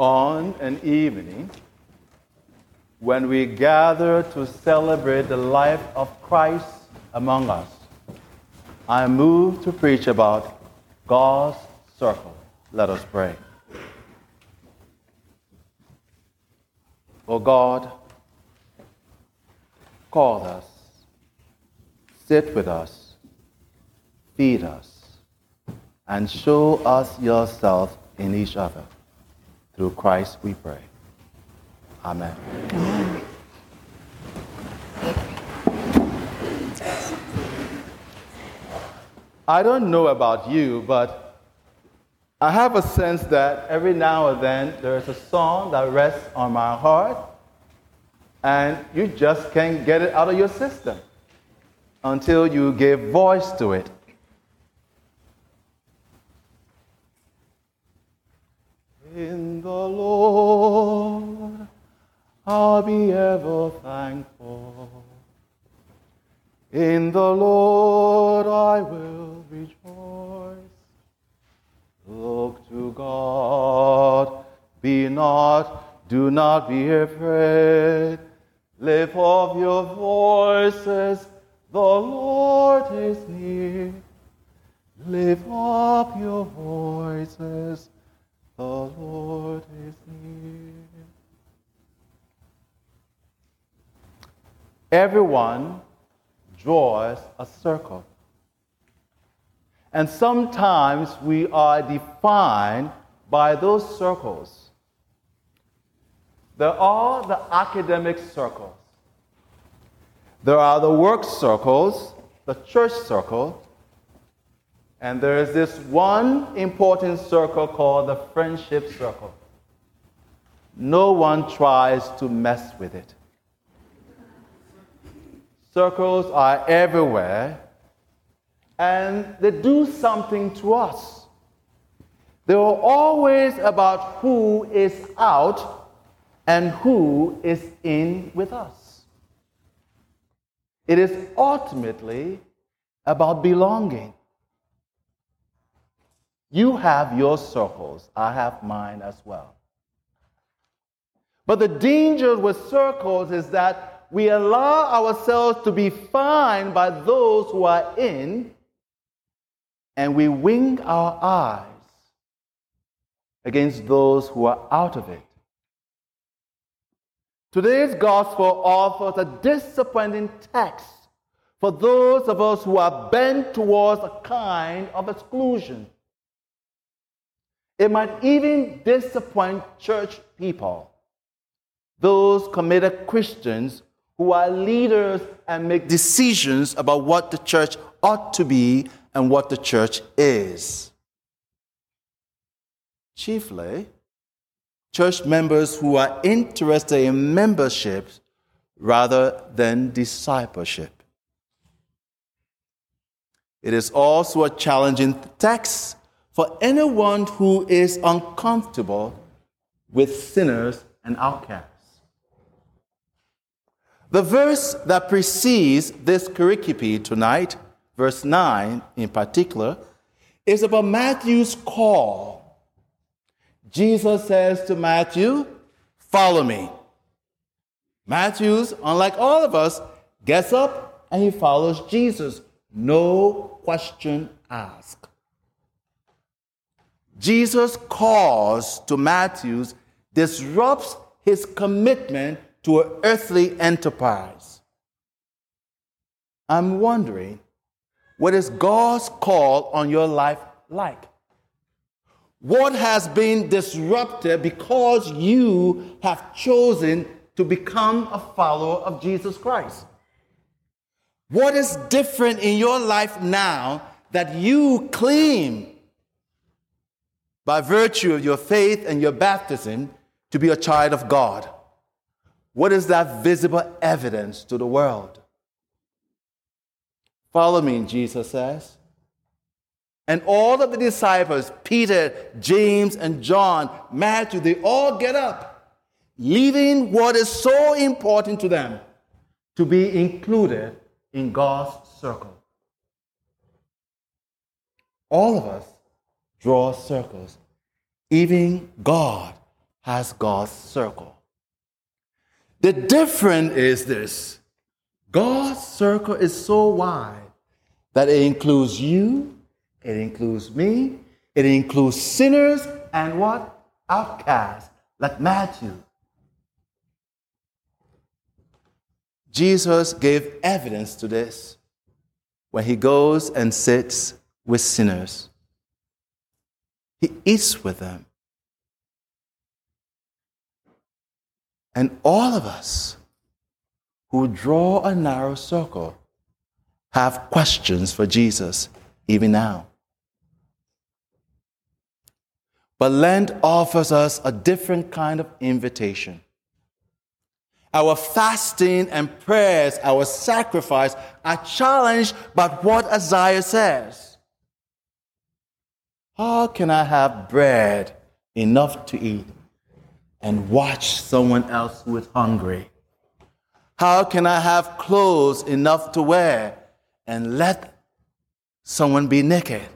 on an evening when we gather to celebrate the life of Christ among us, I move to preach about God's circle. Let us pray. O oh God, call us, sit with us, feed us, and show us yourself in each other. Through Christ we pray. Amen. Amen. I don't know about you, but I have a sense that every now and then there's a song that rests on my heart, and you just can't get it out of your system until you give voice to it. Not be afraid. Lift up your voices, the Lord is near. Lift up your voices the Lord is near. Everyone draws a circle. And sometimes we are defined by those circles. There are the academic circles, there are the work circles, the church circle, and there is this one important circle called the friendship circle. No one tries to mess with it. Circles are everywhere, and they do something to us. They are always about who is out and who is in with us. It is ultimately about belonging. You have your circles, I have mine as well. But the danger with circles is that we allow ourselves to be fined by those who are in, and we wing our eyes against those who are out of it. Today's gospel offers a disappointing text for those of us who are bent towards a kind of exclusion. It might even disappoint church people, those committed Christians who are leaders and make decisions about what the church ought to be and what the church is. Chiefly, church members who are interested in membership rather than discipleship. It is also a challenging text for anyone who is uncomfortable with sinners and outcasts. The verse that precedes this pericope tonight, verse 9 in particular, is about Matthew's call. Jesus says to Matthew, Follow me. Matthew's, unlike all of us, gets up and he follows Jesus. No question asked. Jesus' calls to Matthew's disrupts his commitment to an earthly enterprise. I'm wondering, what is God's call on your life like? What has been disrupted because you have chosen to become a follower of Jesus Christ? What is different in your life now that you claim by virtue of your faith and your baptism to be a child of God. What is that visible evidence to the world? Follow me, Jesus says. And all of the disciples, Peter, James, and John, Matthew, they all get up, leaving what is so important to them to be included in God's circle. All of us draw circles. Even God has God's circle. The difference is this God's circle is so wide that it includes you, it includes me, it includes sinners and what? Outcasts, like Matthew. Jesus gave evidence to this when he goes and sits with sinners. He eats with them. And all of us who draw a narrow circle have questions for Jesus even now. But Lent offers us a different kind of invitation. Our fasting and prayers, our sacrifice are challenged by what Isaiah says. How can I have bread enough to eat and watch someone else who is hungry? How can I have clothes enough to wear and let someone be naked?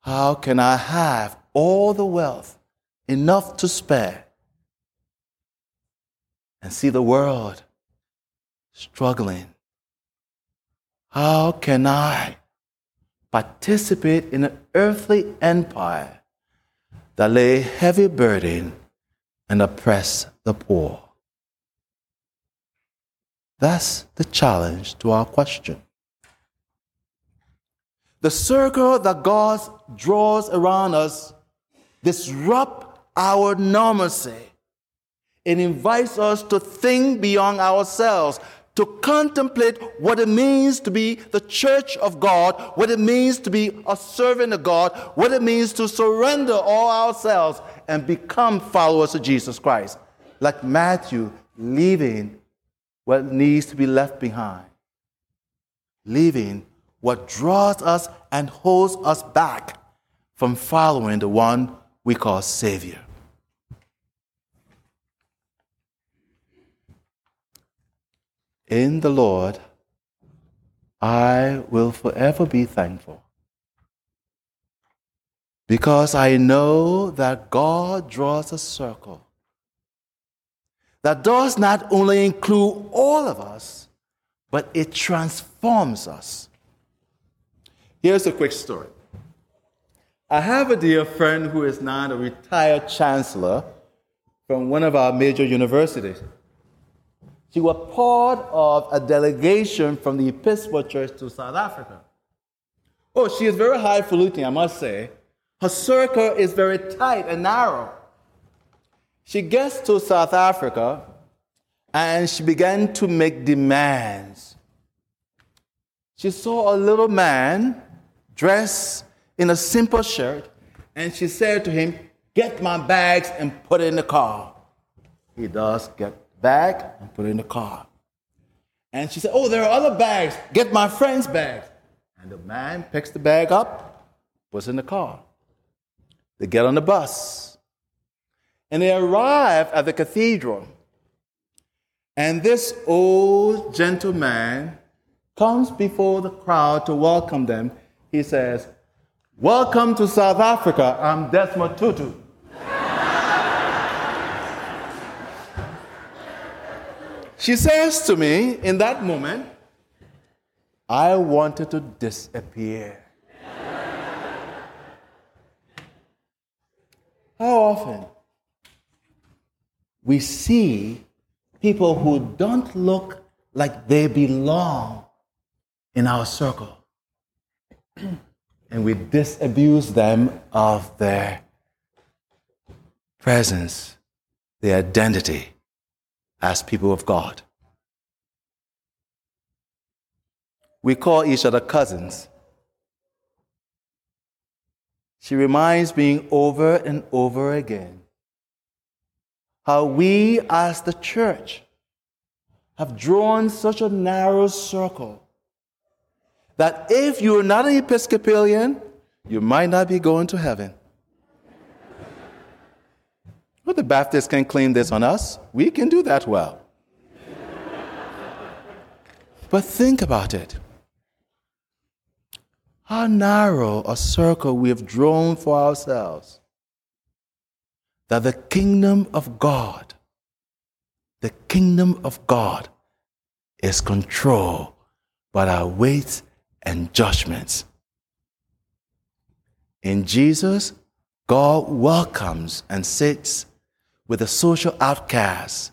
How can I have all the wealth enough to spare and see the world struggling? How can I participate in an earthly empire that lay heavy burden and oppress the poor? That's the challenge to our question. The circle that God draws around us disrupt our normalcy. It invites us to think beyond ourselves, to contemplate what it means to be the church of God, what it means to be a servant of God, what it means to surrender all ourselves and become followers of Jesus Christ. Like Matthew leaving what needs to be left behind, leaving what draws us and holds us back from following the one we call Savior. In the Lord, I will forever be thankful because I know that God draws a circle that does not only include all of us, but it transforms us. Here's a quick story. I have a dear friend who is now a retired chancellor from one of our major universities. She was part of a delegation from the Episcopal Church to South Africa. Oh, she is very highfalutin, I must say. Her circle is very tight and narrow. She gets to South Africa and she began to make demands. She saw a little man dressed in a simple shirt and she said to him, Get my bags and put it in the car. He does get bag and put it in the car. And she said, Oh, there are other bags. Get my friend's bags. And the man picks the bag up, puts in the car. They get on the bus and they arrive at the cathedral. And this old gentleman comes before the crowd to welcome them. He says, Welcome to South Africa. I'm Desmond Tutu. she says to me in that moment, I wanted to disappear. How often we see people who don't look like they belong in our circle. and we disabuse them of their presence, their identity as people of God. We call each other cousins. She reminds me over and over again how we as the church have drawn such a narrow circle that if you're not an Episcopalian, you might not be going to heaven. Well, the Baptists can claim this on us. We can do that well. but think about it. How narrow a circle we have drawn for ourselves that the kingdom of God, the kingdom of God is controlled by our weights and judgments. In Jesus, God welcomes and sits with the social outcasts,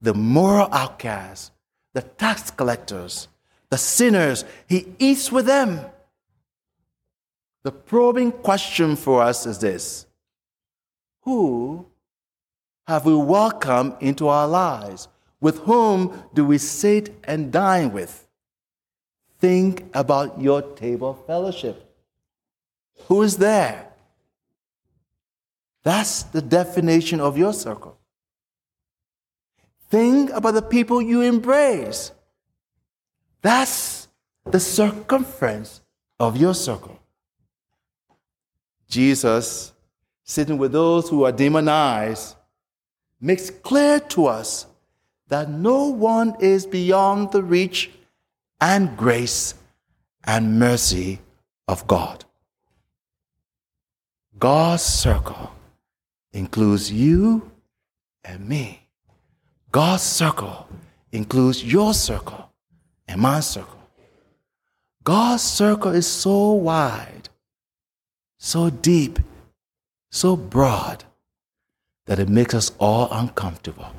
the moral outcasts, the tax collectors, the sinners. He eats with them. The probing question for us is this Who have we welcomed into our lives? With whom do we sit and dine with? Think about your table fellowship. Who is there? That's the definition of your circle. Think about the people you embrace. That's the circumference of your circle. Jesus, sitting with those who are demonized, makes clear to us that no one is beyond the reach and grace and mercy of God. God's circle includes you and me. God's circle includes your circle and my circle. God's circle is so wide, so deep, so broad that it makes us all uncomfortable.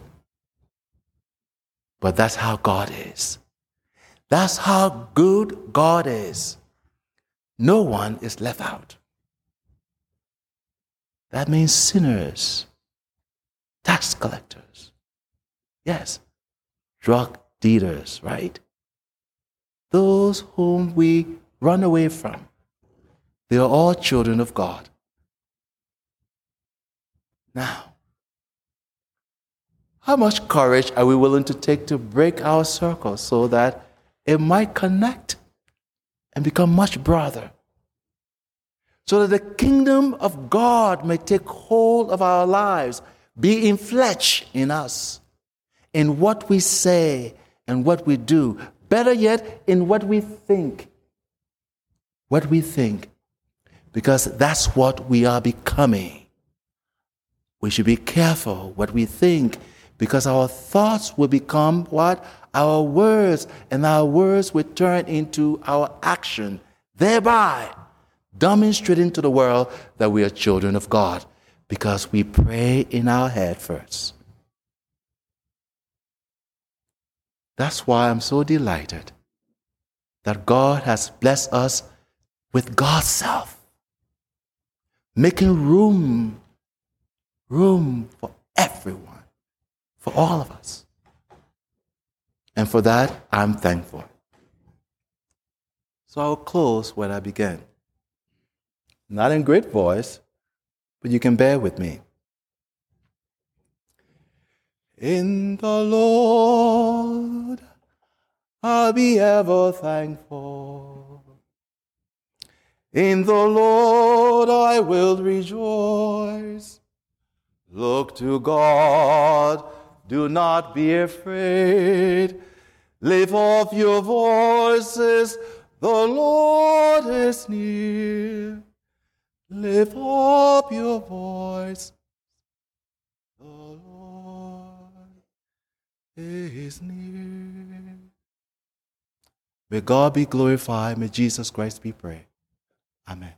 But that's how God is. That's how good God is. No one is left out. That means sinners, tax collectors, yes, drug dealers, right? Those whom we run away from, they are all children of God. Now, how much courage are we willing to take to break our circle so that it might connect and become much broader? so that the kingdom of God may take hold of our lives, be in flesh in us, in what we say and what we do. Better yet, in what we think. What we think. Because that's what we are becoming. We should be careful what we think because our thoughts will become what? Our words, and our words will turn into our action. Thereby, demonstrating to the world that we are children of God because we pray in our head first. That's why I'm so delighted that God has blessed us with God's self, making room, room for everyone, for all of us. And for that, I'm thankful. So I'll close where I began. Not in great voice, but you can bear with me. In the Lord, I'll be ever thankful. In the Lord, I will rejoice. Look to God, do not be afraid. Lift up your voices, the Lord is near. Lift up your voice. The Lord is near. May God be glorified. May Jesus Christ be praised. Amen.